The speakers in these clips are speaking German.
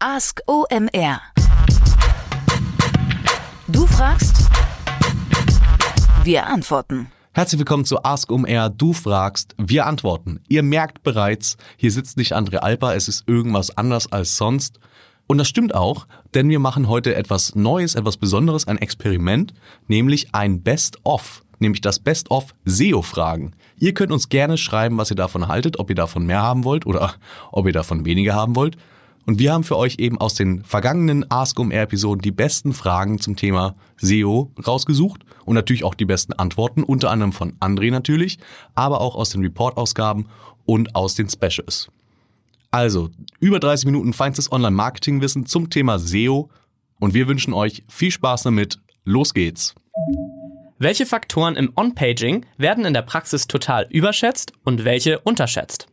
Ask OMR. Du fragst, wir antworten. Herzlich willkommen zu Ask OMR. Du fragst, wir antworten. Ihr merkt bereits, hier sitzt nicht André Alper, es ist irgendwas anders als sonst. Und das stimmt auch, denn wir machen heute etwas Neues, etwas Besonderes, ein Experiment, nämlich ein Best-of, nämlich das Best-of SEO-Fragen. Ihr könnt uns gerne schreiben, was ihr davon haltet, ob ihr davon mehr haben wollt oder ob ihr davon weniger haben wollt. Und wir haben für euch eben aus den vergangenen Ask um Episoden die besten Fragen zum Thema SEO rausgesucht und natürlich auch die besten Antworten, unter anderem von André natürlich, aber auch aus den Report-Ausgaben und aus den Specials. Also, über 30 Minuten feinstes Online-Marketing-Wissen zum Thema SEO und wir wünschen euch viel Spaß damit. Los geht's! Welche Faktoren im On-Paging werden in der Praxis total überschätzt und welche unterschätzt?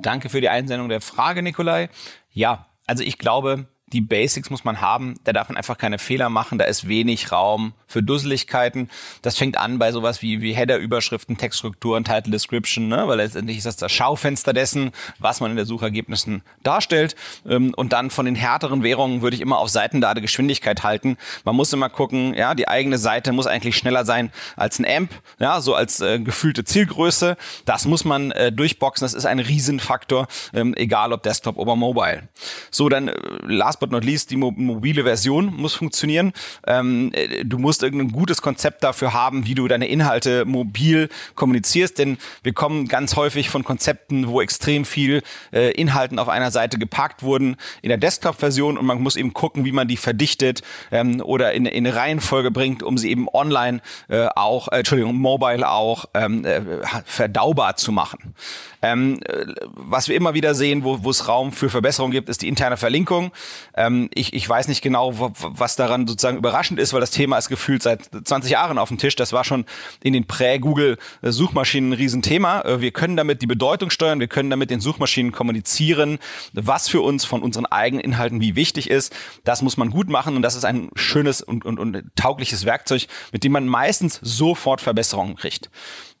Danke für die Einsendung der Frage, Nikolai. Ja, also ich glaube, die Basics muss man haben. Da darf man einfach keine Fehler machen. Da ist wenig Raum für Dusseligkeiten. Das fängt an bei sowas wie, wie Header-Überschriften, Textstrukturen, Title Description, ne? weil letztendlich ist das das Schaufenster dessen, was man in der Suchergebnissen darstellt. Ähm, und dann von den härteren Währungen würde ich immer auf Seitenladegeschwindigkeit halten. Man muss immer gucken, ja, die eigene Seite muss eigentlich schneller sein als ein AMP, ja, so als äh, gefühlte Zielgröße. Das muss man äh, durchboxen. Das ist ein Riesenfaktor, ähm, egal ob Desktop oder Mobile. So, dann äh, last but not least, die mo mobile Version muss funktionieren. Ähm, äh, du musst irgendein gutes Konzept dafür haben, wie du deine Inhalte mobil kommunizierst, denn wir kommen ganz häufig von Konzepten, wo extrem viel äh, Inhalten auf einer Seite geparkt wurden in der Desktop-Version und man muss eben gucken, wie man die verdichtet ähm, oder in, in Reihenfolge bringt, um sie eben online äh, auch, äh, Entschuldigung, mobile auch ähm, äh, verdaubar zu machen. Ähm, äh, was wir immer wieder sehen, wo, es Raum für Verbesserung gibt, ist die interne Verlinkung. Ähm, ich, ich weiß nicht genau, was daran sozusagen überraschend ist, weil das Thema ist gefühlt seit 20 Jahren auf dem Tisch. Das war schon in den Prä-Google-Suchmaschinen ein Riesenthema. Äh, wir können damit die Bedeutung steuern, wir können damit den Suchmaschinen kommunizieren, was für uns von unseren eigenen Inhalten wie wichtig ist. Das muss man gut machen und das ist ein schönes und, und, und taugliches Werkzeug, mit dem man meistens sofort Verbesserungen kriegt.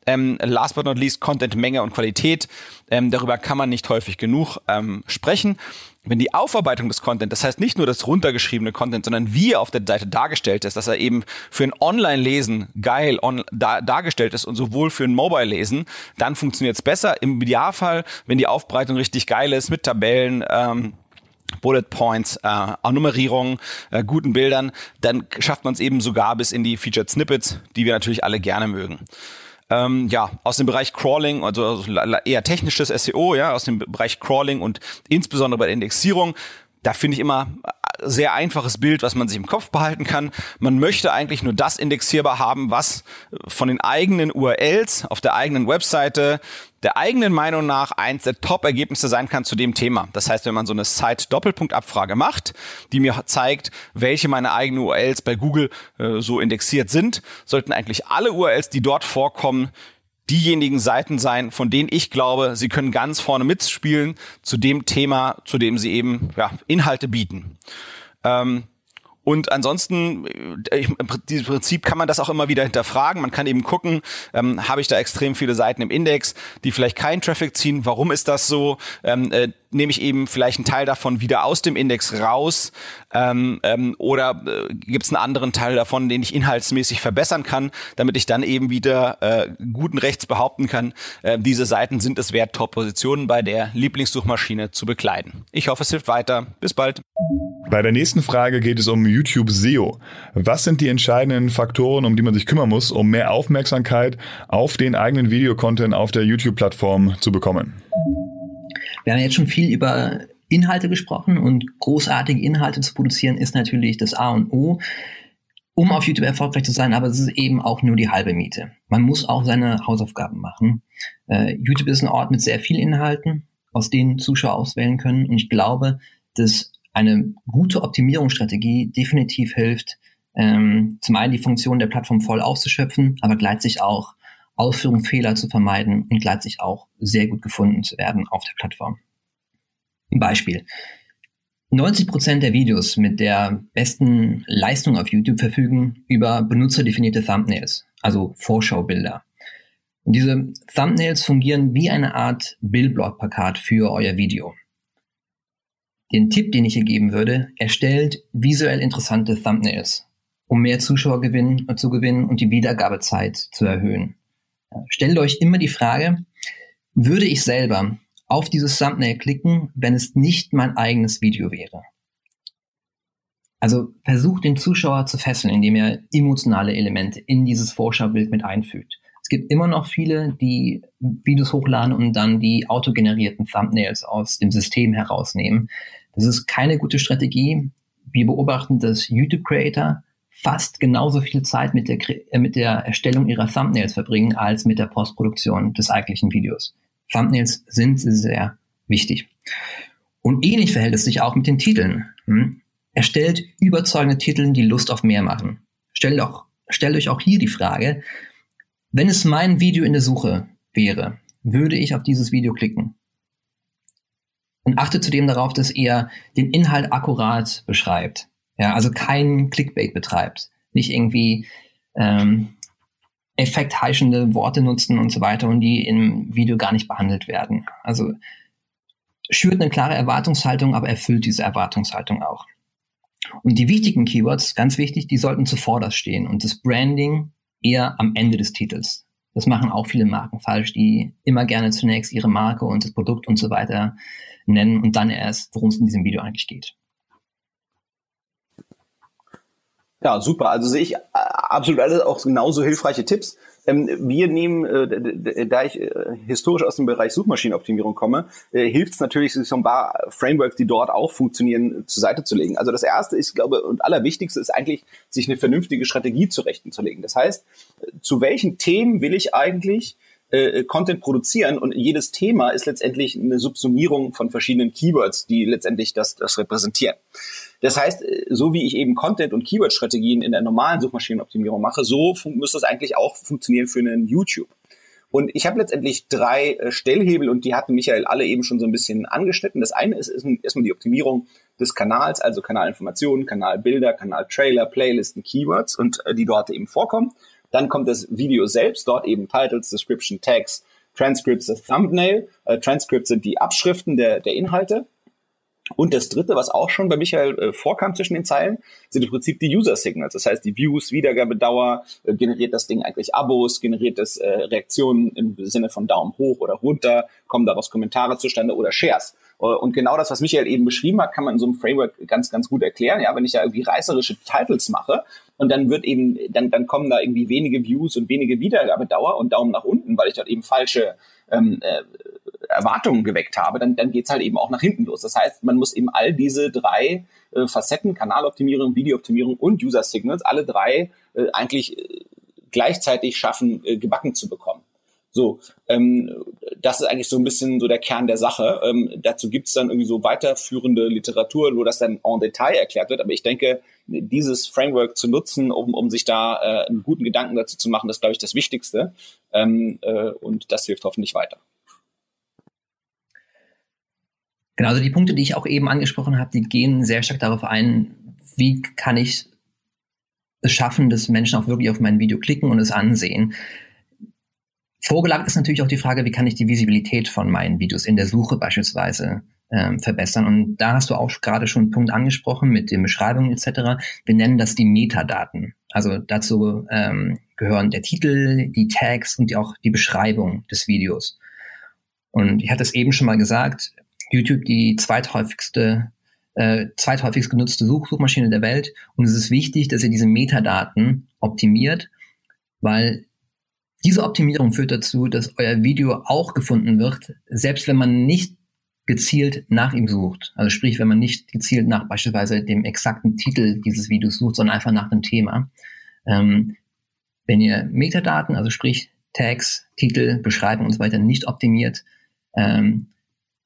Ähm, last but not least Content, Menge und Qualität. Ähm, darüber kann man nicht häufig genug ähm, sprechen. Wenn die Aufarbeitung des Content, das heißt nicht nur das runtergeschriebene Content, sondern wie er auf der Seite dargestellt ist, dass er eben für ein Online-Lesen geil on, da, dargestellt ist und sowohl für ein Mobile-Lesen, dann funktioniert es besser. Im Idealfall, wenn die Aufbereitung richtig geil ist, mit Tabellen, ähm, Bullet Points, äh, Nummerierung, äh, guten Bildern, dann schafft man es eben sogar bis in die Featured Snippets, die wir natürlich alle gerne mögen ähm, ja, aus dem Bereich Crawling, also eher technisches SEO, ja, aus dem Bereich Crawling und insbesondere bei der Indexierung, da finde ich immer sehr einfaches Bild, was man sich im Kopf behalten kann. Man möchte eigentlich nur das indexierbar haben, was von den eigenen URLs auf der eigenen Webseite der eigenen Meinung nach eins der Top-Ergebnisse sein kann zu dem Thema. Das heißt, wenn man so eine Site-Doppelpunkt-Abfrage macht, die mir zeigt, welche meine eigenen URLs bei Google äh, so indexiert sind, sollten eigentlich alle URLs, die dort vorkommen, diejenigen Seiten sein, von denen ich glaube, sie können ganz vorne mitspielen zu dem Thema, zu dem sie eben ja, Inhalte bieten. Ähm, und ansonsten, äh, ich, im Prinzip kann man das auch immer wieder hinterfragen. Man kann eben gucken, ähm, habe ich da extrem viele Seiten im Index, die vielleicht keinen Traffic ziehen? Warum ist das so? Ähm, äh, nehme ich eben vielleicht einen Teil davon wieder aus dem Index raus? Ähm, ähm, oder äh, gibt es einen anderen Teil davon, den ich inhaltsmäßig verbessern kann, damit ich dann eben wieder äh, guten Rechts behaupten kann, äh, diese Seiten sind es wert, Top-Positionen bei der Lieblingssuchmaschine zu bekleiden. Ich hoffe, es hilft weiter. Bis bald. Bei der nächsten Frage geht es um YouTube SEO. Was sind die entscheidenden Faktoren, um die man sich kümmern muss, um mehr Aufmerksamkeit auf den eigenen Videocontent auf der YouTube-Plattform zu bekommen? Wir haben jetzt schon viel über Inhalte gesprochen und großartige Inhalte zu produzieren ist natürlich das A und O, um auf YouTube erfolgreich zu sein, aber es ist eben auch nur die halbe Miete. Man muss auch seine Hausaufgaben machen. Uh, YouTube ist ein Ort mit sehr vielen Inhalten, aus denen Zuschauer auswählen können und ich glaube, dass eine gute Optimierungsstrategie definitiv hilft, ähm, zum einen die Funktion der Plattform voll auszuschöpfen, aber gleichzeitig auch Ausführungsfehler zu vermeiden und gleichzeitig auch sehr gut gefunden zu werden auf der Plattform. Ein Beispiel. 90 Prozent der Videos mit der besten Leistung auf YouTube verfügen über benutzerdefinierte Thumbnails, also Vorschaubilder. Und diese Thumbnails fungieren wie eine Art Billboard-Plakat für euer Video. Den Tipp, den ich hier geben würde, erstellt visuell interessante Thumbnails, um mehr Zuschauer zu gewinnen und die Wiedergabezeit zu erhöhen. Stellt euch immer die Frage, würde ich selber auf dieses Thumbnail klicken, wenn es nicht mein eigenes Video wäre? Also versucht den Zuschauer zu fesseln, indem er emotionale Elemente in dieses Vorschaubild mit einfügt. Es gibt immer noch viele, die Videos hochladen und dann die autogenerierten Thumbnails aus dem System herausnehmen. Das ist keine gute Strategie. Wir beobachten, dass YouTube-Creator fast genauso viel Zeit mit der, äh, mit der Erstellung ihrer Thumbnails verbringen als mit der Postproduktion des eigentlichen Videos. Thumbnails sind sehr wichtig. Und ähnlich verhält es sich auch mit den Titeln. Hm? Erstellt überzeugende Titel, die Lust auf mehr machen. Stellt, auch, stellt euch auch hier die Frage, wenn es mein Video in der Suche wäre, würde ich auf dieses Video klicken? Und achtet zudem darauf, dass ihr den Inhalt akkurat beschreibt. Ja, also kein Clickbait betreibt. Nicht irgendwie ähm, effektheischende Worte nutzen und so weiter und die im Video gar nicht behandelt werden. Also schürt eine klare Erwartungshaltung, aber erfüllt diese Erwartungshaltung auch. Und die wichtigen Keywords, ganz wichtig, die sollten zuvorderst stehen und das Branding eher am Ende des Titels. Das machen auch viele Marken falsch, die immer gerne zunächst ihre Marke und das Produkt und so weiter nennen und dann erst, worum es in diesem Video eigentlich geht. Ja, super. Also sehe ich äh, absolut alles auch genauso hilfreiche Tipps. Ähm, wir nehmen, äh, da ich äh, historisch aus dem Bereich Suchmaschinenoptimierung komme, hilft es natürlich, sich so ein paar Frameworks, die dort auch funktionieren, zur Seite zu legen. Also das erste ist, glaube und allerwichtigste ist eigentlich, sich eine vernünftige Strategie zurechtzulegen. Das heißt, zu welchen Themen will ich eigentlich Content produzieren und jedes Thema ist letztendlich eine Subsumierung von verschiedenen Keywords, die letztendlich das, das repräsentieren. Das heißt, äh, so wie ich eben Content- und Keyword-Strategien in der normalen Suchmaschinenoptimierung mache, so müsste es eigentlich auch funktionieren für einen YouTube. Und ich habe letztendlich drei äh, Stellhebel und die hatten Michael alle eben schon so ein bisschen angeschnitten. Das eine ist, ist erstmal die Optimierung des Kanals, also Kanalinformationen, Kanalbilder, Kanaltrailer, Playlisten, Keywords und äh, die dort eben vorkommen. Dann kommt das Video selbst, dort eben Titles, Description, Tags, Transcripts, das Thumbnail. Äh, Transcripts sind die Abschriften der, der Inhalte. Und das dritte, was auch schon bei Michael äh, vorkam zwischen den Zeilen, sind im Prinzip die User Signals. Das heißt, die Views, Wiedergabedauer, äh, generiert das Ding eigentlich Abos, generiert es äh, Reaktionen im Sinne von Daumen hoch oder runter, kommen daraus Kommentare zustande oder Shares. Äh, und genau das, was Michael eben beschrieben hat, kann man in so einem Framework ganz, ganz gut erklären. Ja, wenn ich ja irgendwie reißerische Titles mache und dann wird eben, dann, dann kommen da irgendwie wenige Views und wenige Wiedergabedauer und Daumen nach unten, weil ich dort eben falsche ähm, äh, Erwartungen geweckt habe, dann, dann geht's halt eben auch nach hinten los. Das heißt, man muss eben all diese drei äh, Facetten, Kanaloptimierung, Videooptimierung und User Signals, alle drei äh, eigentlich äh, gleichzeitig schaffen, äh, gebacken zu bekommen. So, ähm, das ist eigentlich so ein bisschen so der Kern der Sache. Ähm, dazu gibt's dann irgendwie so weiterführende Literatur, wo das dann en Detail erklärt wird. Aber ich denke, dieses Framework zu nutzen, um, um sich da äh, einen guten Gedanken dazu zu machen, das glaube ich das Wichtigste. Ähm, äh, und das hilft hoffentlich weiter. Genau, also die Punkte, die ich auch eben angesprochen habe, die gehen sehr stark darauf ein, wie kann ich es schaffen, dass Menschen auch wirklich auf mein Video klicken und es ansehen. Vorgelagert ist natürlich auch die Frage, wie kann ich die Visibilität von meinen Videos in der Suche beispielsweise ähm, verbessern. Und da hast du auch gerade schon einen Punkt angesprochen mit den Beschreibungen etc. Wir nennen das die Metadaten. Also dazu ähm, gehören der Titel, die Tags und auch die Beschreibung des Videos. Und ich hatte es eben schon mal gesagt, YouTube die zweithäufigste, äh, zweithäufigst genutzte Such Suchmaschine der Welt. Und es ist wichtig, dass ihr diese Metadaten optimiert, weil diese Optimierung führt dazu, dass euer Video auch gefunden wird, selbst wenn man nicht gezielt nach ihm sucht. Also sprich, wenn man nicht gezielt nach beispielsweise dem exakten Titel dieses Videos sucht, sondern einfach nach dem Thema. Ähm, wenn ihr Metadaten, also sprich Tags, Titel, Beschreibung und so weiter nicht optimiert, ähm,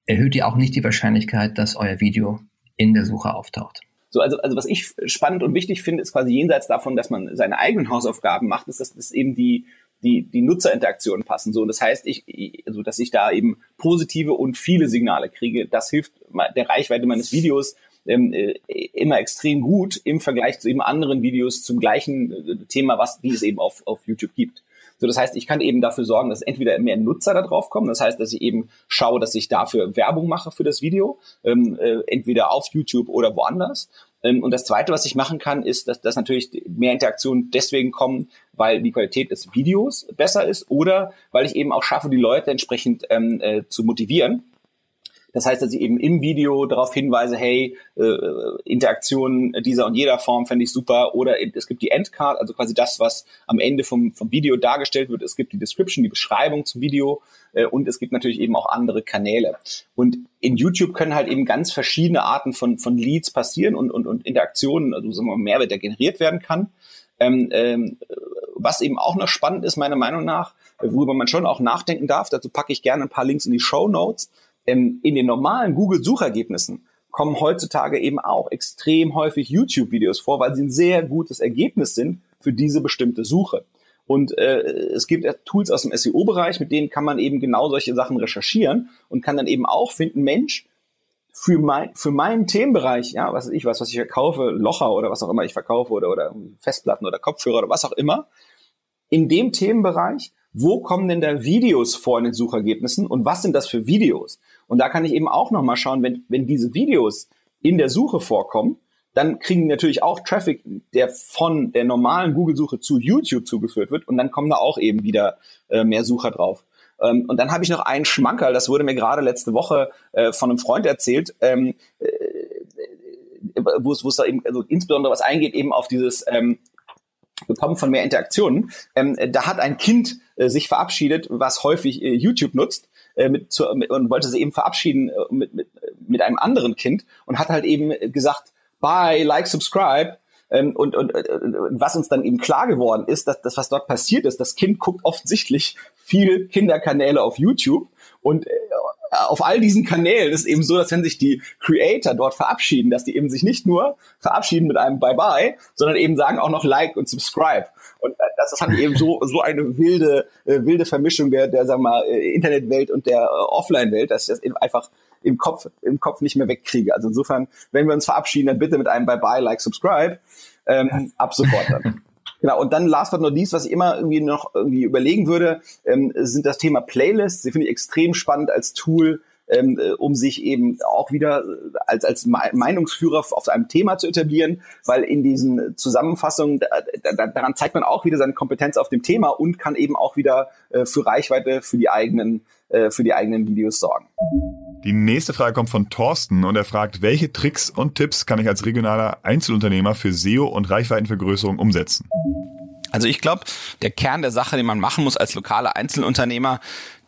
erhöht ihr auch nicht die Wahrscheinlichkeit, dass euer Video in der Suche auftaucht. So, also, also was ich spannend und wichtig finde, ist quasi jenseits davon, dass man seine eigenen Hausaufgaben macht, ist, dass das eben die, die, die Nutzerinteraktionen passen. So, das heißt, ich, also, dass ich da eben positive und viele Signale kriege. Das hilft der Reichweite meines Videos ähm, äh, immer extrem gut im Vergleich zu eben anderen Videos zum gleichen äh, Thema, was die es eben auf, auf YouTube gibt. So, das heißt, ich kann eben dafür sorgen, dass entweder mehr Nutzer da drauf kommen. Das heißt, dass ich eben schaue, dass ich dafür Werbung mache für das Video, ähm, äh, entweder auf YouTube oder woanders. Ähm, und das Zweite, was ich machen kann, ist, dass, dass natürlich mehr Interaktionen deswegen kommen, weil die Qualität des Videos besser ist oder weil ich eben auch schaffe, die Leute entsprechend ähm, äh, zu motivieren das heißt, dass ich eben im Video darauf hinweise, hey, äh, Interaktionen dieser und jeder Form fände ich super. Oder es gibt die Endcard, also quasi das, was am Ende vom, vom Video dargestellt wird. Es gibt die Description, die Beschreibung zum Video. Äh, und es gibt natürlich eben auch andere Kanäle. Und in YouTube können halt eben ganz verschiedene Arten von, von Leads passieren und, und, und Interaktionen, also sagen wir mal, Mehrwert, der generiert werden kann. Ähm, ähm, was eben auch noch spannend ist, meiner Meinung nach, worüber man schon auch nachdenken darf, dazu packe ich gerne ein paar Links in die Show Notes, in den normalen Google-Suchergebnissen kommen heutzutage eben auch extrem häufig YouTube-Videos vor, weil sie ein sehr gutes Ergebnis sind für diese bestimmte Suche. Und äh, es gibt Tools aus dem SEO-Bereich, mit denen kann man eben genau solche Sachen recherchieren und kann dann eben auch finden, Mensch, für, mein, für meinen Themenbereich, ja, was ich was, was ich verkaufe, Locher oder was auch immer ich verkaufe oder, oder Festplatten oder Kopfhörer oder was auch immer, in dem Themenbereich, wo kommen denn da Videos vor in den Suchergebnissen und was sind das für Videos? Und da kann ich eben auch nochmal schauen, wenn, wenn diese Videos in der Suche vorkommen, dann kriegen die natürlich auch Traffic, der von der normalen Google-Suche zu YouTube zugeführt wird und dann kommen da auch eben wieder äh, mehr Sucher drauf. Ähm, und dann habe ich noch einen Schmankerl, das wurde mir gerade letzte Woche äh, von einem Freund erzählt, ähm, äh, wo es da eben also insbesondere was eingeht eben auf dieses ähm, bekommen von mehr Interaktionen. Ähm, da hat ein Kind äh, sich verabschiedet, was häufig äh, YouTube nutzt äh, mit, zu, mit, und wollte sie eben verabschieden äh, mit, mit, mit einem anderen Kind und hat halt eben gesagt, bye, like, subscribe. Ähm, und, und, und was uns dann eben klar geworden ist, dass das, was dort passiert ist, das Kind guckt offensichtlich viel Kinderkanäle auf YouTube und äh, auf all diesen Kanälen ist eben so, dass wenn sich die Creator dort verabschieden, dass die eben sich nicht nur verabschieden mit einem Bye-bye, sondern eben sagen auch noch Like und Subscribe. Und äh, das ist halt eben so, so eine wilde, äh, wilde Vermischung der, der, sagen wir mal, äh, Internetwelt und der äh, Offline-Welt, dass ich das eben einfach im Kopf, im Kopf nicht mehr wegkriege. Also insofern, wenn wir uns verabschieden, dann bitte mit einem Bye-bye, Like, Subscribe, ähm, ab sofort dann. Genau, und dann last but not least, was ich immer irgendwie noch irgendwie überlegen würde, ähm, sind das Thema Playlists. Die finde ich extrem spannend als Tool, ähm, äh, um sich eben auch wieder äh, als, als Meinungsführer auf einem Thema zu etablieren, weil in diesen Zusammenfassungen, da, da, daran zeigt man auch wieder seine Kompetenz auf dem Thema und kann eben auch wieder äh, für Reichweite für die eigenen, äh, für die eigenen Videos sorgen. Die nächste Frage kommt von Thorsten und er fragt, welche Tricks und Tipps kann ich als regionaler Einzelunternehmer für SEO und Reichweitenvergrößerung umsetzen? Also ich glaube, der Kern der Sache, den man machen muss als lokaler Einzelunternehmer,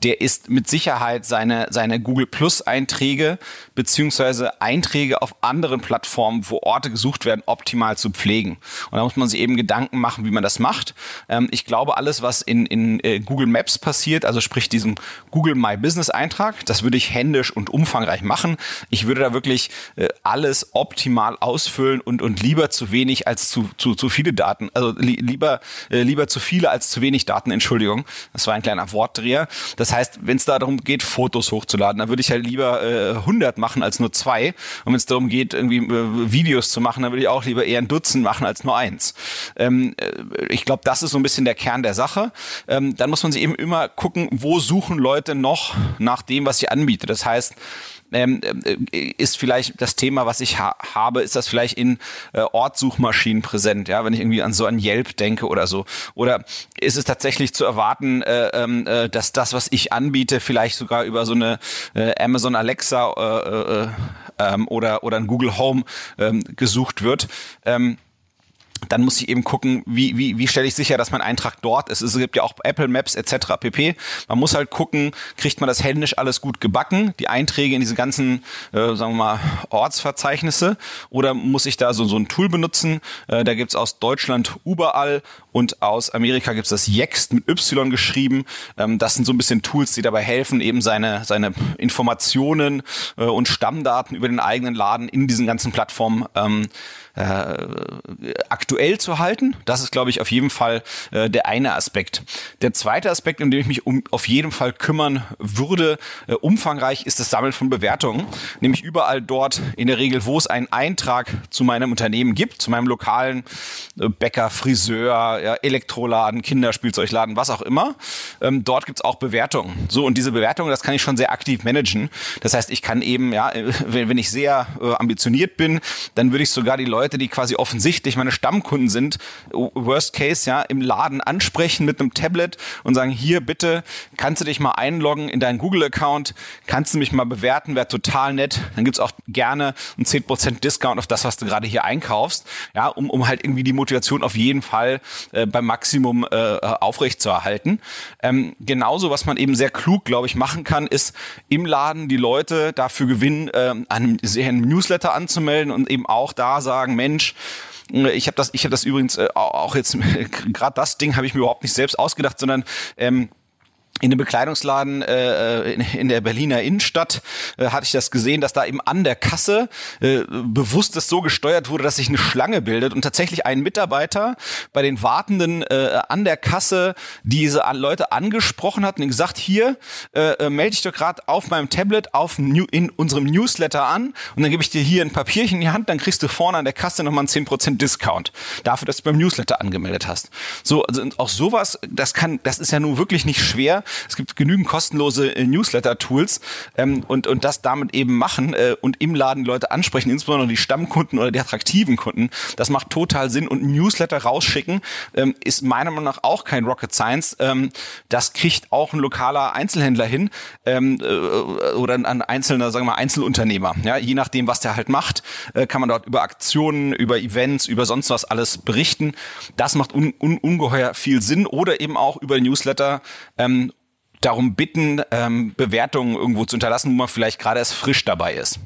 der ist mit Sicherheit seine, seine Google Plus Einträge beziehungsweise Einträge auf anderen Plattformen, wo Orte gesucht werden, optimal zu pflegen. Und da muss man sich eben Gedanken machen, wie man das macht. Ähm, ich glaube, alles, was in, in äh, Google Maps passiert, also sprich diesem Google My Business Eintrag, das würde ich händisch und umfangreich machen. Ich würde da wirklich äh, alles optimal ausfüllen und, und lieber zu wenig als zu, zu, zu viele Daten, also li lieber, äh, lieber zu viele als zu wenig Daten, Entschuldigung. Das war ein kleiner Wortdreher. Das das heißt, wenn es da darum geht, Fotos hochzuladen, dann würde ich halt lieber äh, 100 machen als nur zwei. Und wenn es darum geht, irgendwie äh, Videos zu machen, dann würde ich auch lieber eher ein Dutzend machen als nur eins. Ähm, äh, ich glaube, das ist so ein bisschen der Kern der Sache. Ähm, dann muss man sich eben immer gucken, wo suchen Leute noch nach dem, was ich anbiete. Das heißt, ähm, äh, ist vielleicht das Thema, was ich ha habe, ist das vielleicht in äh, Ortsuchmaschinen präsent, ja, wenn ich irgendwie an so ein Yelp denke oder so. Oder ist es tatsächlich zu erwarten, äh, ähm, äh, dass das, was ich anbiete, vielleicht sogar über so eine äh, Amazon Alexa äh, äh, ähm, oder, oder ein Google Home ähm, gesucht wird? Ähm, dann muss ich eben gucken, wie, wie, wie stelle ich sicher, dass mein Eintrag dort ist. Es gibt ja auch Apple Maps etc. pp. Man muss halt gucken, kriegt man das händisch alles gut gebacken, die Einträge in diese ganzen, äh, sagen wir mal, Ortsverzeichnisse, oder muss ich da so, so ein Tool benutzen? Äh, da gibt's aus Deutschland überall und aus Amerika gibt's das Yext mit Y geschrieben. Ähm, das sind so ein bisschen Tools, die dabei helfen, eben seine, seine Informationen äh, und Stammdaten über den eigenen Laden in diesen ganzen Plattformen ähm, äh, aktuell zu halten. Das ist, glaube ich, auf jeden Fall äh, der eine Aspekt. Der zweite Aspekt, um den ich mich um, auf jeden Fall kümmern würde, äh, umfangreich, ist das Sammeln von Bewertungen. Nämlich überall dort, in der Regel, wo es einen Eintrag zu meinem Unternehmen gibt, zu meinem lokalen äh, Bäcker, Friseur, ja, Elektroladen, Kinderspielzeugladen, was auch immer. Ähm, dort gibt's auch Bewertungen. So, und diese Bewertungen, das kann ich schon sehr aktiv managen. Das heißt, ich kann eben, ja, wenn, wenn ich sehr äh, ambitioniert bin, dann würde ich sogar die Leute, die quasi offensichtlich meine Stammkunden sind, worst case, ja, im Laden ansprechen mit einem Tablet und sagen, hier bitte, kannst du dich mal einloggen in deinen Google-Account, kannst du mich mal bewerten, wäre total nett. Dann gibt's auch gerne einen 10% Discount auf das, was du gerade hier einkaufst, ja, um, um halt irgendwie die Motivation auf jeden Fall äh, beim Maximum äh, aufrechtzuerhalten. Ähm, genauso, was man eben sehr klug, glaube ich, machen kann, ist im Laden die Leute dafür gewinnen, äh, einen, einen Newsletter anzumelden und eben auch da sagen, Mensch, ich habe das, ich habe das übrigens äh, auch jetzt gerade das Ding habe ich mir überhaupt nicht selbst ausgedacht, sondern ähm, in dem Bekleidungsladen äh, in, in der Berliner Innenstadt äh, hatte ich das gesehen, dass da eben an der Kasse äh, bewusst das so gesteuert wurde, dass sich eine Schlange bildet und tatsächlich ein Mitarbeiter bei den Wartenden äh, an der Kasse diese Leute angesprochen hat und gesagt, hier äh, äh, melde dich doch gerade auf meinem Tablet auf New, in unserem Newsletter an und dann gebe ich dir hier ein Papierchen in die Hand, dann kriegst du vorne an der Kasse nochmal einen 10% Discount dafür, dass du beim Newsletter angemeldet hast. So, also auch sowas, das kann, das ist ja nun wirklich nicht schwer es gibt genügend kostenlose äh, Newsletter-Tools ähm, und, und das damit eben machen äh, und im Laden Leute ansprechen, insbesondere die Stammkunden oder die attraktiven Kunden. Das macht total Sinn und Newsletter rausschicken ähm, ist meiner Meinung nach auch kein Rocket Science. Ähm, das kriegt auch ein lokaler Einzelhändler hin ähm, äh, oder ein einzelner, sagen wir mal, Einzelunternehmer. Ja, je nachdem, was der halt macht, äh, kann man dort über Aktionen, über Events, über sonst was alles berichten. Das macht un, un, ungeheuer viel Sinn oder eben auch über Newsletter ähm, darum bitten, ähm, Bewertungen irgendwo zu hinterlassen, wo man vielleicht gerade erst frisch dabei ist.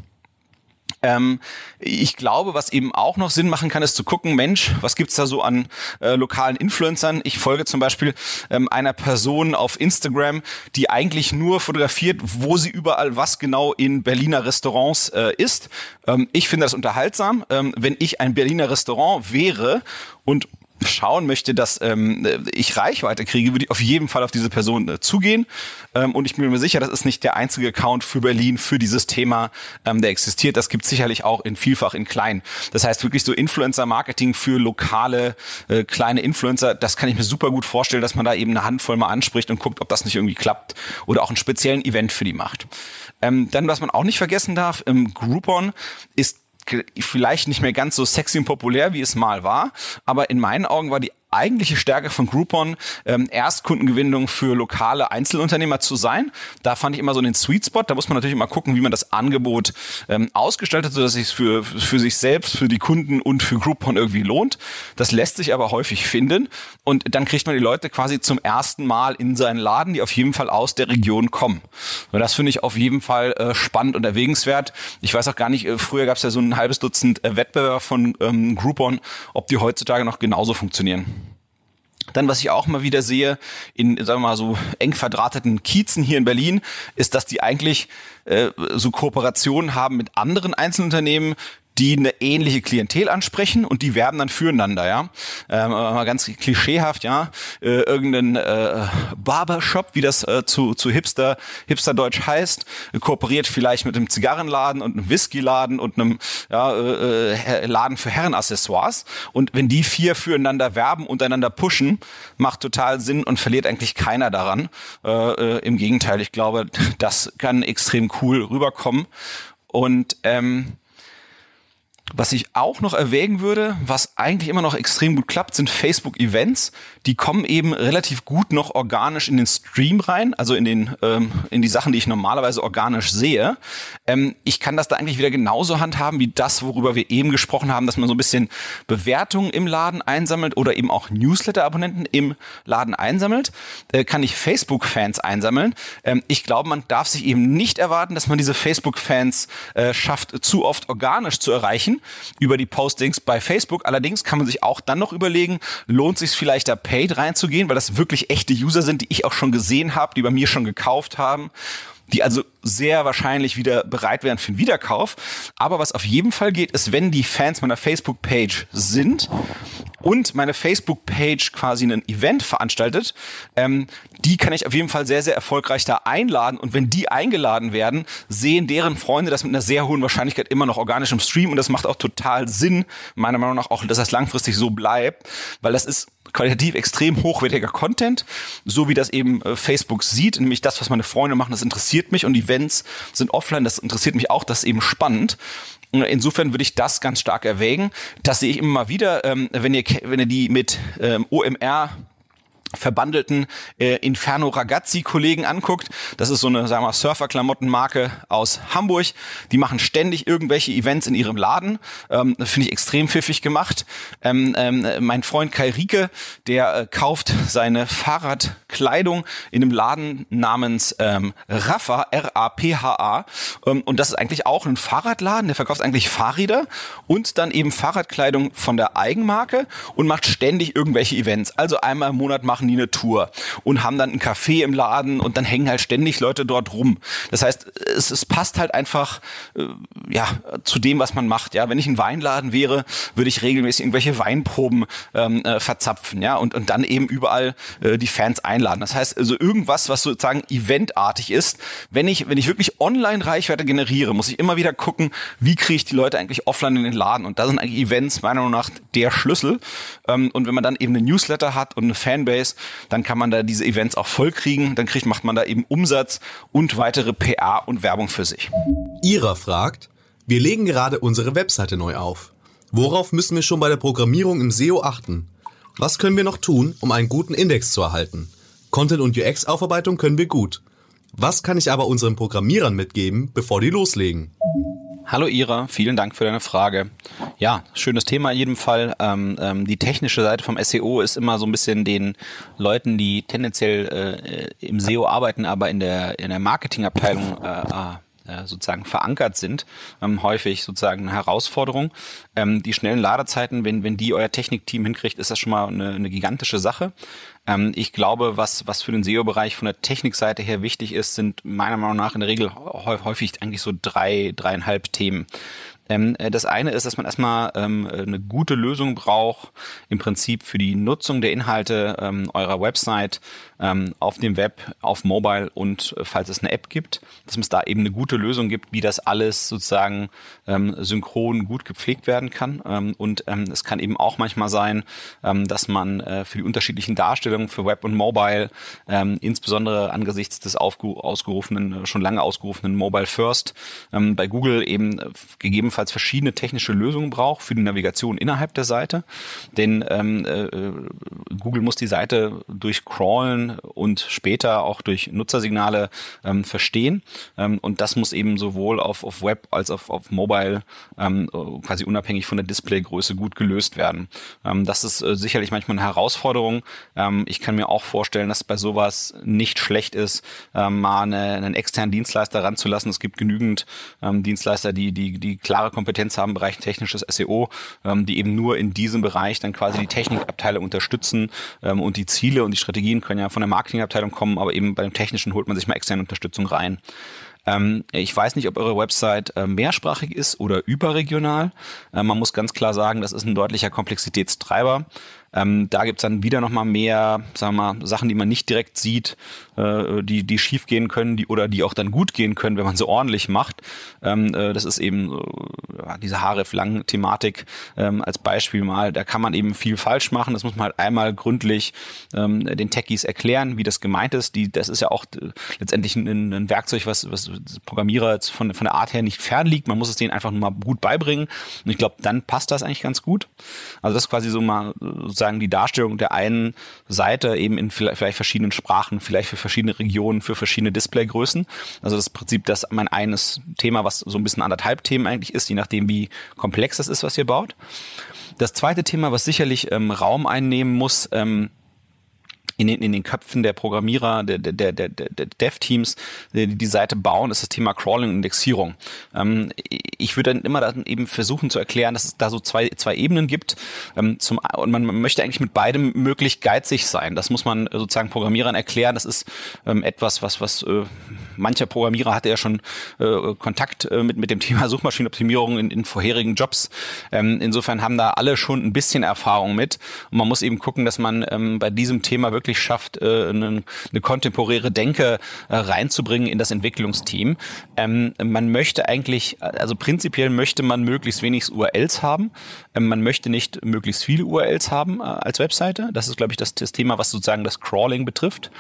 Ähm, ich glaube, was eben auch noch Sinn machen kann, ist zu gucken, Mensch, was gibt's da so an äh, lokalen Influencern? Ich folge zum Beispiel ähm, einer Person auf Instagram, die eigentlich nur fotografiert, wo sie überall was genau in Berliner Restaurants äh, ist. Ähm, ich finde das unterhaltsam. Ähm, wenn ich ein Berliner Restaurant wäre und schauen möchte, dass ähm, ich Reichweite kriege, würde ich auf jeden Fall auf diese Person äh, zugehen. Ähm, und ich bin mir sicher, das ist nicht der einzige Account für Berlin, für dieses Thema, ähm, der existiert. Das gibt sicherlich auch in vielfach in klein. Das heißt wirklich so Influencer-Marketing für lokale äh, kleine Influencer, das kann ich mir super gut vorstellen, dass man da eben eine Handvoll mal anspricht und guckt, ob das nicht irgendwie klappt oder auch einen speziellen Event für die macht. Ähm, dann, was man auch nicht vergessen darf, im Groupon ist vielleicht nicht mehr ganz so sexy und populär, wie es mal war, aber in meinen Augen war die eigentliche Stärke von Groupon, ähm, Erstkundengewinnung für lokale Einzelunternehmer zu sein. Da fand ich immer so den Sweet Spot. Da muss man natürlich immer gucken, wie man das Angebot ähm, ausgestaltet, sodass es für, für sich selbst, für die Kunden und für Groupon irgendwie lohnt. Das lässt sich aber häufig finden. Und dann kriegt man die Leute quasi zum ersten Mal in seinen Laden, die auf jeden Fall aus der Region kommen. Und das finde ich auf jeden Fall äh, spannend und erwägenswert. Ich weiß auch gar nicht, äh, früher gab es ja so ein halbes Dutzend äh, Wettbewerber von ähm, Groupon, ob die heutzutage noch genauso funktionieren. Dann, was ich auch mal wieder sehe, in, sagen wir mal, so eng verdrahteten Kiezen hier in Berlin, ist, dass die eigentlich äh, so Kooperationen haben mit anderen Einzelunternehmen, die eine ähnliche Klientel ansprechen und die werben dann füreinander, ja. Ähm, mal ganz klischeehaft, ja. Äh, irgendein äh, Barbershop, wie das äh, zu, zu Hipster, Hipsterdeutsch heißt, kooperiert vielleicht mit einem Zigarrenladen und einem Whiskyladen und einem ja, äh, äh, Laden für Herrenaccessoires. Und wenn die vier füreinander werben, untereinander pushen, macht total Sinn und verliert eigentlich keiner daran. Äh, äh, Im Gegenteil, ich glaube, das kann extrem cool rüberkommen. Und ähm, was ich auch noch erwägen würde, was eigentlich immer noch extrem gut klappt, sind Facebook-Events. Die kommen eben relativ gut noch organisch in den Stream rein, also in den ähm, in die Sachen, die ich normalerweise organisch sehe. Ähm, ich kann das da eigentlich wieder genauso handhaben wie das, worüber wir eben gesprochen haben, dass man so ein bisschen Bewertungen im Laden einsammelt oder eben auch Newsletter-Abonnenten im Laden einsammelt. Äh, kann ich Facebook-Fans einsammeln. Ähm, ich glaube, man darf sich eben nicht erwarten, dass man diese Facebook-Fans äh, schafft, zu oft organisch zu erreichen über die Postings bei Facebook. Allerdings kann man sich auch dann noch überlegen, lohnt sich vielleicht da paid reinzugehen, weil das wirklich echte User sind, die ich auch schon gesehen habe, die bei mir schon gekauft haben die also sehr wahrscheinlich wieder bereit wären für einen Wiederkauf. Aber was auf jeden Fall geht, ist, wenn die Fans meiner Facebook-Page sind, und meine Facebook-Page quasi ein Event veranstaltet, ähm, die kann ich auf jeden Fall sehr, sehr erfolgreich da einladen. Und wenn die eingeladen werden, sehen deren Freunde das mit einer sehr hohen Wahrscheinlichkeit immer noch organisch im Stream. Und das macht auch total Sinn, meiner Meinung nach auch, dass das langfristig so bleibt, weil das ist qualitativ extrem hochwertiger Content, so wie das eben äh, Facebook sieht, nämlich das, was meine Freunde machen, das interessiert mich und Events sind offline, das interessiert mich auch, das ist eben spannend. Insofern würde ich das ganz stark erwägen. Das sehe ich immer mal wieder, ähm, wenn ihr, wenn ihr die mit ähm, OMR verbandelten äh, Inferno Ragazzi Kollegen anguckt, das ist so eine sagen wir Surfer-Klamottenmarke aus Hamburg, die machen ständig irgendwelche Events in ihrem Laden, ähm, finde ich extrem pfiffig gemacht. Ähm, ähm, mein Freund Kai Rieke, der äh, kauft seine Fahrradkleidung in einem Laden namens ähm, Rafa, R-A-P-H-A ähm, und das ist eigentlich auch ein Fahrradladen, der verkauft eigentlich Fahrräder und dann eben Fahrradkleidung von der Eigenmarke und macht ständig irgendwelche Events. Also einmal im Monat machen machen die eine Tour und haben dann ein Café im Laden und dann hängen halt ständig Leute dort rum. Das heißt, es, es passt halt einfach äh, ja zu dem, was man macht. Ja, wenn ich ein Weinladen wäre, würde ich regelmäßig irgendwelche Weinproben ähm, äh, verzapfen, ja, und und dann eben überall äh, die Fans einladen. Das heißt, also irgendwas, was sozusagen eventartig ist. Wenn ich wenn ich wirklich online Reichweite generiere, muss ich immer wieder gucken, wie kriege ich die Leute eigentlich offline in den Laden. Und da sind eigentlich Events meiner Meinung nach der Schlüssel. Ähm, und wenn man dann eben eine Newsletter hat und eine Fanbase dann kann man da diese Events auch voll kriegen, dann kriegt, macht man da eben Umsatz und weitere PA und Werbung für sich. Ira fragt, wir legen gerade unsere Webseite neu auf. Worauf müssen wir schon bei der Programmierung im SEO achten? Was können wir noch tun, um einen guten Index zu erhalten? Content- und UX-Aufarbeitung können wir gut. Was kann ich aber unseren Programmierern mitgeben, bevor die loslegen? Hallo Ira, vielen Dank für deine Frage. Ja, schönes Thema in jedem Fall. Ähm, ähm, die technische Seite vom SEO ist immer so ein bisschen den Leuten, die tendenziell äh, im SEO arbeiten, aber in der, in der Marketingabteilung äh, äh sozusagen verankert sind, ähm, häufig sozusagen eine Herausforderung. Ähm, die schnellen Ladezeiten, wenn, wenn die euer Technikteam hinkriegt, ist das schon mal eine, eine gigantische Sache. Ähm, ich glaube, was, was für den SEO-Bereich von der Technikseite her wichtig ist, sind meiner Meinung nach in der Regel häufig eigentlich so drei, dreieinhalb Themen. Ähm, äh, das eine ist, dass man erstmal ähm, eine gute Lösung braucht, im Prinzip für die Nutzung der Inhalte ähm, eurer Website ähm, auf dem Web, auf Mobile und äh, falls es eine App gibt, dass es da eben eine gute Lösung gibt, wie das alles sozusagen ähm, synchron gut gepflegt werden kann. Ähm, und es kann eben auch manchmal sein, dass man äh, für die unterschiedlichen Darstellungen für Web und Mobile, insbesondere angesichts des ausgerufenen, äh, schon lange ausgerufenen Mobile First, bei Google eben äh, gegebenenfalls verschiedene technische Lösungen braucht für die Navigation innerhalb der Seite. Denn ähm, äh, Google muss die Seite durchcrawlen und später auch durch Nutzersignale ähm, verstehen. Ähm, und das muss eben sowohl auf, auf Web als auch auf, Mobile ähm, quasi unabhängig von der Displaygröße gut gelöst werden. Ähm, das ist äh, sicherlich manchmal eine Herausforderung. Ähm, ich kann mir auch vorstellen, dass bei sowas nicht schlecht ist, ähm, mal eine, einen externen Dienstleister ranzulassen. Es gibt genügend ähm, Dienstleister, die, die, die klare Kompetenz haben im Bereich technisches SEO, ähm, die eben nur in diesem Bereich dann quasi die Technikabteile unterstützen ähm, und die Ziele und die Strategien können ja von der Marketingabteilung kommen, aber eben bei dem Technischen holt man sich mal externe Unterstützung rein. Ähm, ich weiß nicht, ob eure Website äh, mehrsprachig ist oder überregional. Äh, man muss ganz klar sagen, das ist ein deutlicher Komplexitätstreiber. Ähm, da gibt's dann wieder nochmal mehr, sagen wir mal, Sachen, die man nicht direkt sieht, äh, die, die schief gehen können, die oder die auch dann gut gehen können, wenn man sie ordentlich macht. Ähm, äh, das ist eben äh, diese Haare-Flangen-Thematik ähm, als Beispiel mal. Da kann man eben viel falsch machen. Das muss man halt einmal gründlich ähm, den Techies erklären, wie das gemeint ist. Die, das ist ja auch äh, letztendlich ein, ein Werkzeug, was, was Programmierer jetzt von, von der Art her nicht fern liegt. Man muss es denen einfach nur mal gut beibringen. Und ich glaube, dann passt das eigentlich ganz gut. Also das ist quasi so mal sozusagen die Darstellung der einen Seite eben in vielleicht verschiedenen Sprachen, vielleicht für verschiedene Regionen, für verschiedene Displaygrößen. Also das Prinzip, das mein eines Thema, was so ein bisschen anderthalb Themen eigentlich ist, je nachdem wie komplex das ist, was ihr baut. Das zweite Thema, was sicherlich ähm, Raum einnehmen muss, ähm, in den, in den Köpfen der Programmierer, der, der, der, der, der Dev-Teams, die die Seite bauen, ist das Thema Crawling und Indexierung. Ähm, ich würde dann immer dann eben versuchen zu erklären, dass es da so zwei, zwei Ebenen gibt. Ähm, zum, und man, möchte eigentlich mit beidem möglich geizig sein. Das muss man sozusagen Programmierern erklären. Das ist ähm, etwas, was, was äh, mancher Programmierer hatte ja schon äh, Kontakt äh, mit, mit dem Thema Suchmaschinenoptimierung in, in vorherigen Jobs. Ähm, insofern haben da alle schon ein bisschen Erfahrung mit. Und man muss eben gucken, dass man ähm, bei diesem Thema wirklich schafft, äh, eine, eine kontemporäre Denke äh, reinzubringen in das Entwicklungsteam. Ähm, man möchte eigentlich, also prinzipiell möchte man möglichst wenig URLs haben. Ähm, man möchte nicht möglichst viele URLs haben äh, als Webseite. Das ist, glaube ich, das, das Thema, was sozusagen das Crawling betrifft.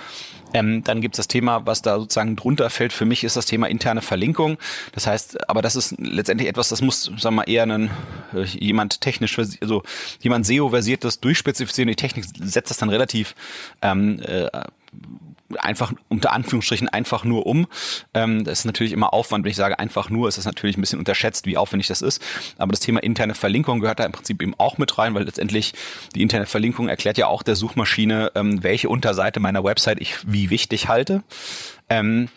Ähm, dann gibt es das Thema, was da sozusagen drunter fällt. Für mich ist das Thema interne Verlinkung. Das heißt, aber das ist letztendlich etwas, das muss, sagen wir mal, eher ein, äh, jemand technisch, also jemand SEO-versiertes durchspezifizieren. Die Technik setzt das dann relativ ähm, äh, einfach unter Anführungsstrichen einfach nur um. Ähm, das ist natürlich immer Aufwand, wenn ich sage einfach nur, ist das natürlich ein bisschen unterschätzt, wie aufwendig das ist. Aber das Thema interne Verlinkung gehört da im Prinzip eben auch mit rein, weil letztendlich die interne Verlinkung erklärt ja auch der Suchmaschine, ähm, welche Unterseite meiner Website ich wie wichtig halte. Ähm,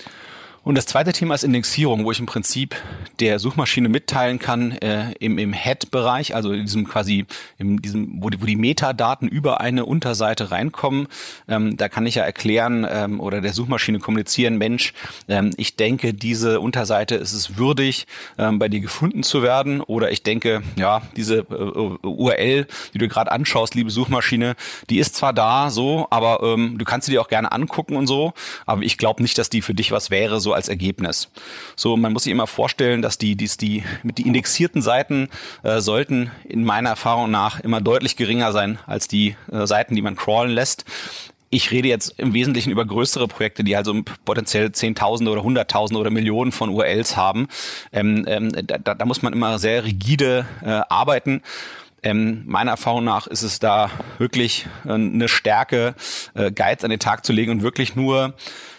und das zweite Thema ist Indexierung, wo ich im Prinzip der Suchmaschine mitteilen kann äh, im, im Head-Bereich, also in diesem quasi, in diesem, wo die, wo die Metadaten über eine Unterseite reinkommen. Ähm, da kann ich ja erklären ähm, oder der Suchmaschine kommunizieren, Mensch, ähm, ich denke, diese Unterseite ist es würdig, ähm, bei dir gefunden zu werden. Oder ich denke, ja, diese äh, URL, die du gerade anschaust, liebe Suchmaschine, die ist zwar da so, aber ähm, du kannst sie dir auch gerne angucken und so, aber ich glaube nicht, dass die für dich was wäre, so als Ergebnis. So, man muss sich immer vorstellen, dass die, die, die mit die indexierten Seiten äh, sollten in meiner Erfahrung nach immer deutlich geringer sein als die äh, Seiten, die man crawlen lässt. Ich rede jetzt im Wesentlichen über größere Projekte, die also potenziell Zehntausende oder Hunderttausende oder Millionen von URLs haben. Ähm, ähm, da, da muss man immer sehr rigide äh, arbeiten. Ähm, meiner Erfahrung nach ist es da wirklich äh, eine Stärke, äh, Guides an den Tag zu legen und wirklich nur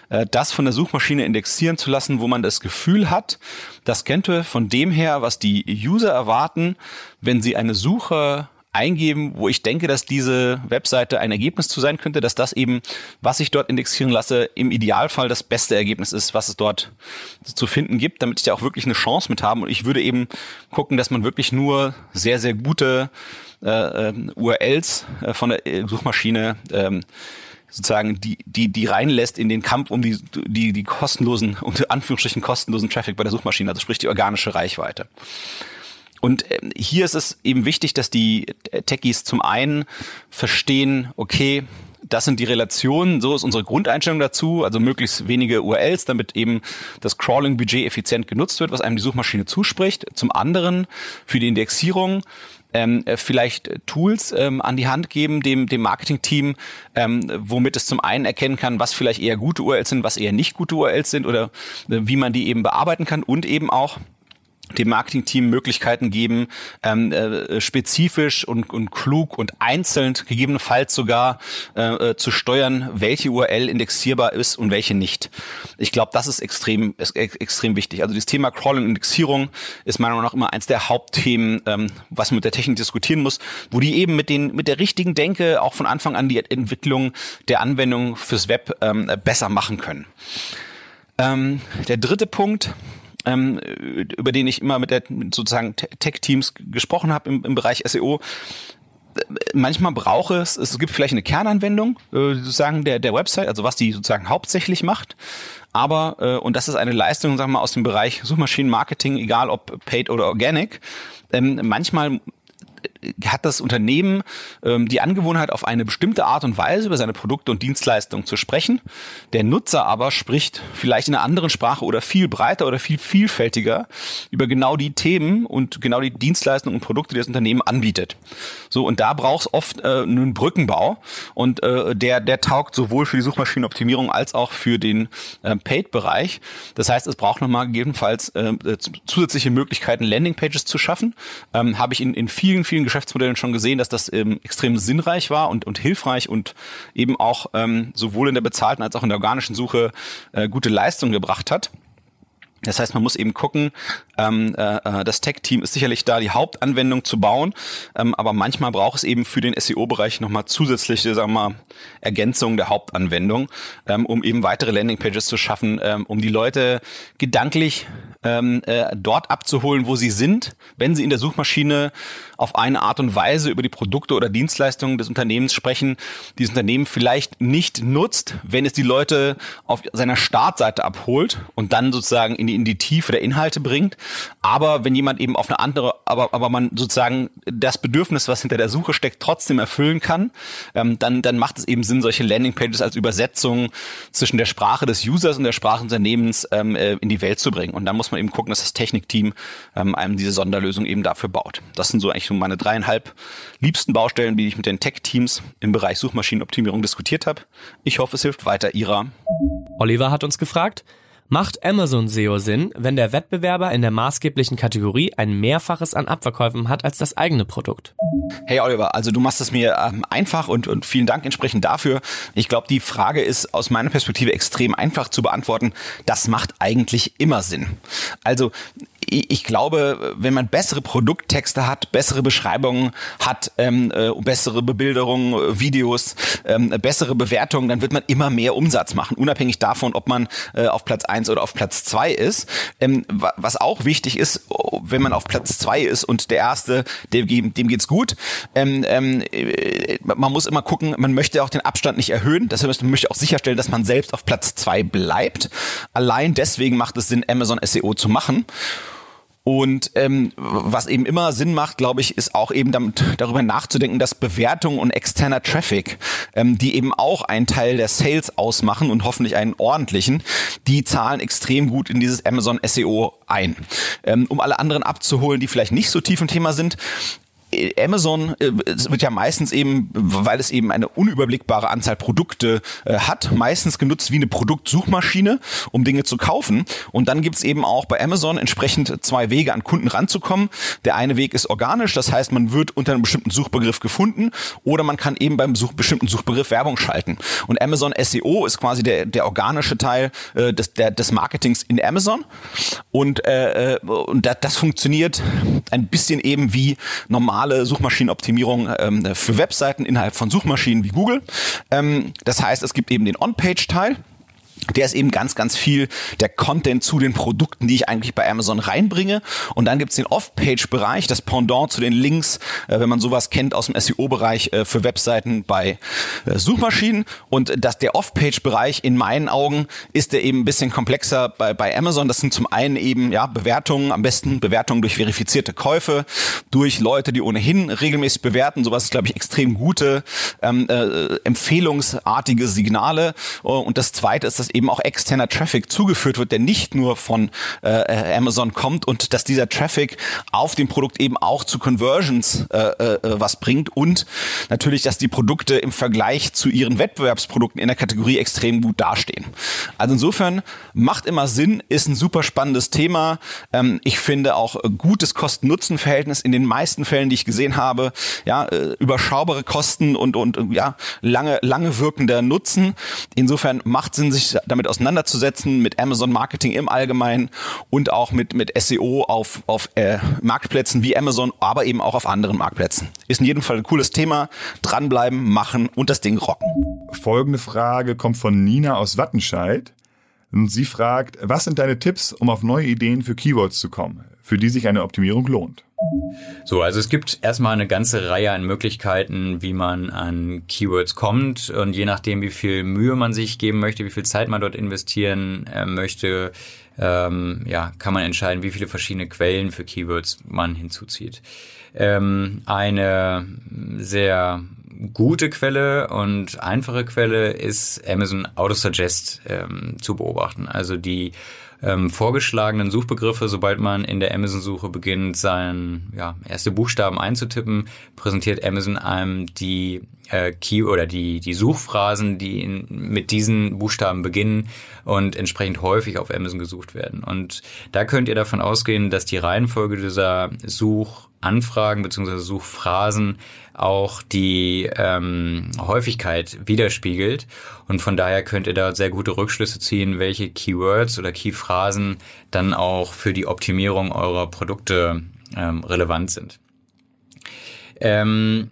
das von der Suchmaschine indexieren zu lassen, wo man das Gefühl hat, das könnte von dem her, was die User erwarten, wenn sie eine Suche eingeben, wo ich denke, dass diese Webseite ein Ergebnis zu sein könnte, dass das eben, was ich dort indexieren lasse, im Idealfall das beste Ergebnis ist, was es dort zu finden gibt, damit ich da auch wirklich eine Chance mit habe. Und ich würde eben gucken, dass man wirklich nur sehr, sehr gute äh, äh, URLs äh, von der äh, Suchmaschine ähm, sozusagen die, die, die reinlässt in den Kampf um die, die, die kostenlosen, unter Anführungsstrichen kostenlosen Traffic bei der Suchmaschine, also sprich die organische Reichweite. Und ähm, hier ist es eben wichtig, dass die Techies zum einen verstehen, okay, das sind die Relationen, so ist unsere Grundeinstellung dazu, also möglichst wenige URLs, damit eben das Crawling-Budget effizient genutzt wird, was einem die Suchmaschine zuspricht. Zum anderen für die Indexierung ähm, äh, vielleicht Tools ähm, an die Hand geben, dem, dem Marketing-Team, ähm, womit es zum einen erkennen kann, was vielleicht eher gute URLs sind, was eher nicht gute URLs sind oder äh, wie man die eben bearbeiten kann und eben auch dem Marketing-Team Möglichkeiten geben, ähm, äh, spezifisch und, und klug und einzeln gegebenenfalls sogar äh, äh zu steuern, welche URL indexierbar ist und welche nicht. Ich glaube, das ist extrem, ist extrem wichtig. Also das Thema Crawling und Indexierung ist meiner Meinung nach immer eins der Hauptthemen, ähm, was man mit der Technik diskutieren muss, wo die eben mit den mit der richtigen Denke auch von Anfang an die Entwicklung der Anwendung fürs Web ähm, besser machen können. Ähm, der dritte Punkt ähm, über den ich immer mit der sozusagen Tech-Teams gesprochen habe im, im Bereich SEO, manchmal brauche es, es gibt vielleicht eine Kernanwendung äh, sozusagen der, der Website, also was die sozusagen hauptsächlich macht. Aber, äh, und das ist eine Leistung, sagen wir mal, aus dem Bereich Suchmaschinenmarketing, egal ob paid oder organic, ähm, manchmal hat das Unternehmen ähm, die Angewohnheit, auf eine bestimmte Art und Weise über seine Produkte und Dienstleistungen zu sprechen. Der Nutzer aber spricht vielleicht in einer anderen Sprache oder viel breiter oder viel vielfältiger über genau die Themen und genau die Dienstleistungen und Produkte, die das Unternehmen anbietet. So, und da braucht es oft äh, einen Brückenbau und äh, der, der taugt sowohl für die Suchmaschinenoptimierung als auch für den äh, Paid-Bereich. Das heißt, es braucht nochmal gegebenenfalls äh, zusätzliche Möglichkeiten, Landingpages zu schaffen. Ähm, Habe ich in, in vielen, vielen Geschäftsmodellen schon gesehen, dass das ähm, extrem sinnreich war und, und hilfreich und eben auch ähm, sowohl in der bezahlten als auch in der organischen Suche äh, gute Leistung gebracht hat. Das heißt, man muss eben gucken, ähm, äh, äh, das Tech-Team ist sicherlich da, die Hauptanwendung zu bauen, ähm, aber manchmal braucht es eben für den SEO-Bereich nochmal zusätzliche, sagen wir mal, Ergänzungen der Hauptanwendung, ähm, um eben weitere Landingpages zu schaffen, ähm, um die Leute gedanklich ähm, äh, dort abzuholen, wo sie sind, wenn sie in der Suchmaschine auf eine Art und Weise über die Produkte oder Dienstleistungen des Unternehmens sprechen, die das Unternehmen vielleicht nicht nutzt, wenn es die Leute auf seiner Startseite abholt und dann sozusagen in die, in die Tiefe der Inhalte bringt. Aber wenn jemand eben auf eine andere, aber, aber man sozusagen das Bedürfnis, was hinter der Suche steckt, trotzdem erfüllen kann, ähm, dann, dann macht es eben Sinn, solche Landingpages als Übersetzung zwischen der Sprache des Users und der Sprache des Unternehmens ähm, äh, in die Welt zu bringen. Und dann muss man eben gucken, dass das Technikteam ähm, einem diese Sonderlösung eben dafür baut. Das sind so eigentlich so meine dreieinhalb liebsten Baustellen, die ich mit den Tech-Teams im Bereich Suchmaschinenoptimierung diskutiert habe. Ich hoffe, es hilft weiter Ira. Oliver hat uns gefragt, Macht Amazon SEO Sinn, wenn der Wettbewerber in der maßgeblichen Kategorie ein Mehrfaches an Abverkäufen hat als das eigene Produkt? Hey Oliver, also du machst es mir ähm, einfach und, und vielen Dank entsprechend dafür. Ich glaube, die Frage ist aus meiner Perspektive extrem einfach zu beantworten. Das macht eigentlich immer Sinn. Also ich glaube, wenn man bessere Produkttexte hat, bessere Beschreibungen hat, ähm, äh, bessere Bebilderungen, äh, Videos, ähm, bessere Bewertungen, dann wird man immer mehr Umsatz machen, unabhängig davon, ob man äh, auf Platz eins oder auf Platz zwei ist. Ähm, was auch wichtig ist, wenn man auf Platz zwei ist und der Erste, dem, dem geht's gut, ähm, ähm, äh, man muss immer gucken, man möchte auch den Abstand nicht erhöhen, heißt, man möchte auch sicherstellen, dass man selbst auf Platz zwei bleibt. Allein deswegen macht es Sinn, Amazon SEO zu machen. Und ähm, was eben immer Sinn macht, glaube ich, ist auch eben damit, darüber nachzudenken, dass Bewertung und externer Traffic, ähm, die eben auch einen Teil der Sales ausmachen und hoffentlich einen ordentlichen, die zahlen extrem gut in dieses Amazon SEO ein. Ähm, um alle anderen abzuholen, die vielleicht nicht so tief im Thema sind, Amazon äh, wird ja meistens eben, weil es eben eine unüberblickbare Anzahl Produkte äh, hat, meistens genutzt wie eine Produktsuchmaschine, um Dinge zu kaufen. Und dann gibt's eben auch bei Amazon entsprechend zwei Wege, an Kunden ranzukommen. Der eine Weg ist organisch, das heißt, man wird unter einem bestimmten Suchbegriff gefunden oder man kann eben beim Such bestimmten Suchbegriff Werbung schalten. Und Amazon SEO ist quasi der, der organische Teil äh, des, der, des Marketings in Amazon. Und, äh, äh und das, das funktioniert ein bisschen eben wie normal normale Suchmaschinenoptimierung ähm, für Webseiten innerhalb von Suchmaschinen wie Google. Ähm, das heißt, es gibt eben den On-Page-Teil der ist eben ganz, ganz viel der Content zu den Produkten, die ich eigentlich bei Amazon reinbringe. Und dann gibt's den Off-Page-Bereich, das Pendant zu den Links, äh, wenn man sowas kennt aus dem SEO-Bereich äh, für Webseiten bei äh, Suchmaschinen. Und dass der Off-Page-Bereich in meinen Augen ist der eben ein bisschen komplexer bei, bei Amazon. Das sind zum einen eben ja Bewertungen, am besten Bewertungen durch verifizierte Käufe, durch Leute, die ohnehin regelmäßig bewerten. Sowas ist, glaube ich, extrem gute, ähm, äh, empfehlungsartige Signale. Und das zweite ist, dass eben auch externer Traffic zugeführt wird, der nicht nur von äh, Amazon kommt und dass dieser Traffic auf dem Produkt eben auch zu Conversions äh, äh, was bringt und natürlich, dass die Produkte im Vergleich zu ihren Wettbewerbsprodukten in der Kategorie extrem gut dastehen. Also insofern macht immer Sinn, ist ein super spannendes Thema. Ähm, ich finde auch gutes Kosten-Nutzen-Verhältnis in den meisten Fällen, die ich gesehen habe, ja, äh, überschaubare Kosten und und ja, lange lange wirkender Nutzen. Insofern macht Sinn, sich damit auseinanderzusetzen, mit Amazon Marketing im Allgemeinen und auch mit, mit SEO auf, auf äh, Marktplätzen wie Amazon, aber eben auch auf anderen Marktplätzen. Ist in jedem Fall ein cooles Thema. Dranbleiben, machen und das Ding rocken. Folgende Frage kommt von Nina aus Wattenscheid. Und sie fragt, was sind deine Tipps, um auf neue Ideen für Keywords zu kommen, für die sich eine Optimierung lohnt? So, also es gibt erstmal eine ganze Reihe an Möglichkeiten, wie man an Keywords kommt und je nachdem, wie viel Mühe man sich geben möchte, wie viel Zeit man dort investieren äh, möchte, ähm, ja, kann man entscheiden, wie viele verschiedene Quellen für Keywords man hinzuzieht. Ähm, eine sehr gute Quelle und einfache Quelle ist Amazon Autosuggest ähm, zu beobachten. Also die ähm, vorgeschlagenen Suchbegriffe, sobald man in der Amazon-Suche beginnt, seinen ja, erste Buchstaben einzutippen, präsentiert Amazon einem die äh, Key oder die, die Suchphrasen, die in, mit diesen Buchstaben beginnen und entsprechend häufig auf Amazon gesucht werden. Und da könnt ihr davon ausgehen, dass die Reihenfolge dieser Such Suchanfragen bzw. Suchphrasen auch die ähm, Häufigkeit widerspiegelt. Und von daher könnt ihr da sehr gute Rückschlüsse ziehen, welche Keywords oder Keyphrasen dann auch für die Optimierung eurer Produkte ähm, relevant sind. Ähm,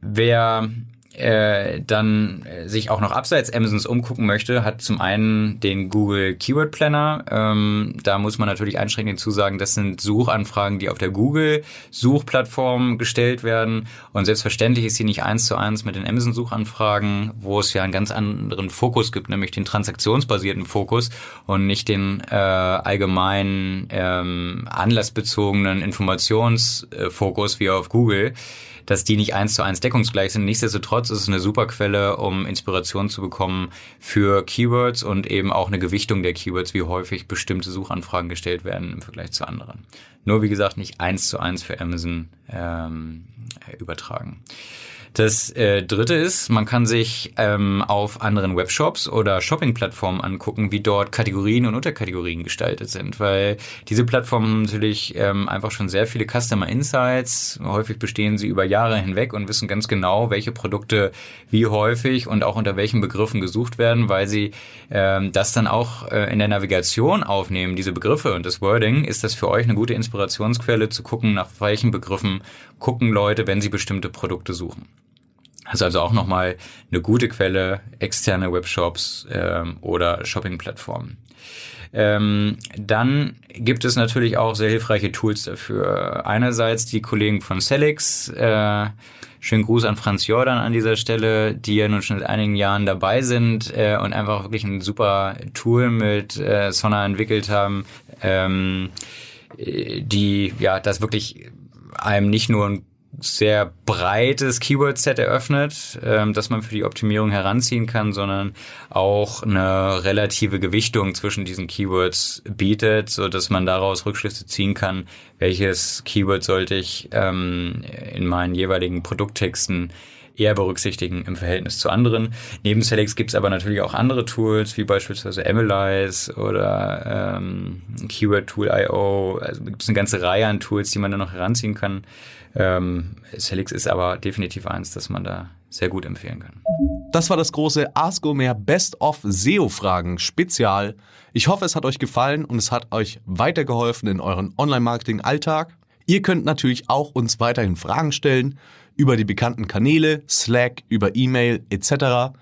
wer äh, dann äh, sich auch noch abseits Amazons umgucken möchte, hat zum einen den Google Keyword Planner. Ähm, da muss man natürlich einschränkend zusagen, das sind Suchanfragen, die auf der Google Suchplattform gestellt werden. Und selbstverständlich ist sie nicht eins zu eins mit den Amazon Suchanfragen, wo es ja einen ganz anderen Fokus gibt, nämlich den transaktionsbasierten Fokus und nicht den äh, allgemeinen ähm, anlassbezogenen Informationsfokus wie auf Google dass die nicht eins zu eins deckungsgleich sind. Nichtsdestotrotz ist es eine super Quelle, um Inspiration zu bekommen für Keywords und eben auch eine Gewichtung der Keywords, wie häufig bestimmte Suchanfragen gestellt werden im Vergleich zu anderen. Nur wie gesagt, nicht eins zu eins für Amazon ähm, übertragen. Das äh, dritte ist, man kann sich ähm, auf anderen Webshops oder Shopping-Plattformen angucken, wie dort Kategorien und Unterkategorien gestaltet sind, weil diese Plattformen natürlich ähm, einfach schon sehr viele Customer Insights. Häufig bestehen sie über Jahre hinweg und wissen ganz genau, welche Produkte wie häufig und auch unter welchen Begriffen gesucht werden, weil sie ähm, das dann auch äh, in der Navigation aufnehmen, diese Begriffe und das Wording. Ist das für euch eine gute Inspirationsquelle zu gucken, nach welchen Begriffen gucken Leute, wenn sie bestimmte Produkte suchen? Also also auch nochmal eine gute Quelle, externe Webshops ähm, oder Shopping-Plattformen. Ähm, dann gibt es natürlich auch sehr hilfreiche Tools dafür. Einerseits die Kollegen von Celix, äh, schönen Gruß an Franz Jordan an dieser Stelle, die ja nun schon seit einigen Jahren dabei sind äh, und einfach wirklich ein super Tool mit äh, Sona entwickelt haben, ähm, die ja das wirklich einem nicht nur ein sehr breites Keyword-Set eröffnet, ähm, das man für die Optimierung heranziehen kann, sondern auch eine relative Gewichtung zwischen diesen Keywords bietet, so dass man daraus Rückschlüsse ziehen kann, welches Keyword sollte ich ähm, in meinen jeweiligen Produkttexten eher berücksichtigen im Verhältnis zu anderen. Neben Select gibt es aber natürlich auch andere Tools, wie beispielsweise Analyze oder ähm, Keyword Tool IO. Also gibt es eine ganze Reihe an Tools, die man da noch heranziehen kann. Ähm, Celix ist aber definitiv eins, das man da sehr gut empfehlen kann. Das war das große Ask Omer Best of SEO-Fragen Spezial. Ich hoffe, es hat euch gefallen und es hat euch weitergeholfen in euren Online-Marketing-Alltag. Ihr könnt natürlich auch uns weiterhin Fragen stellen über die bekannten Kanäle, Slack, über E-Mail etc.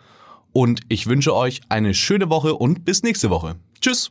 Und ich wünsche euch eine schöne Woche und bis nächste Woche. Tschüss!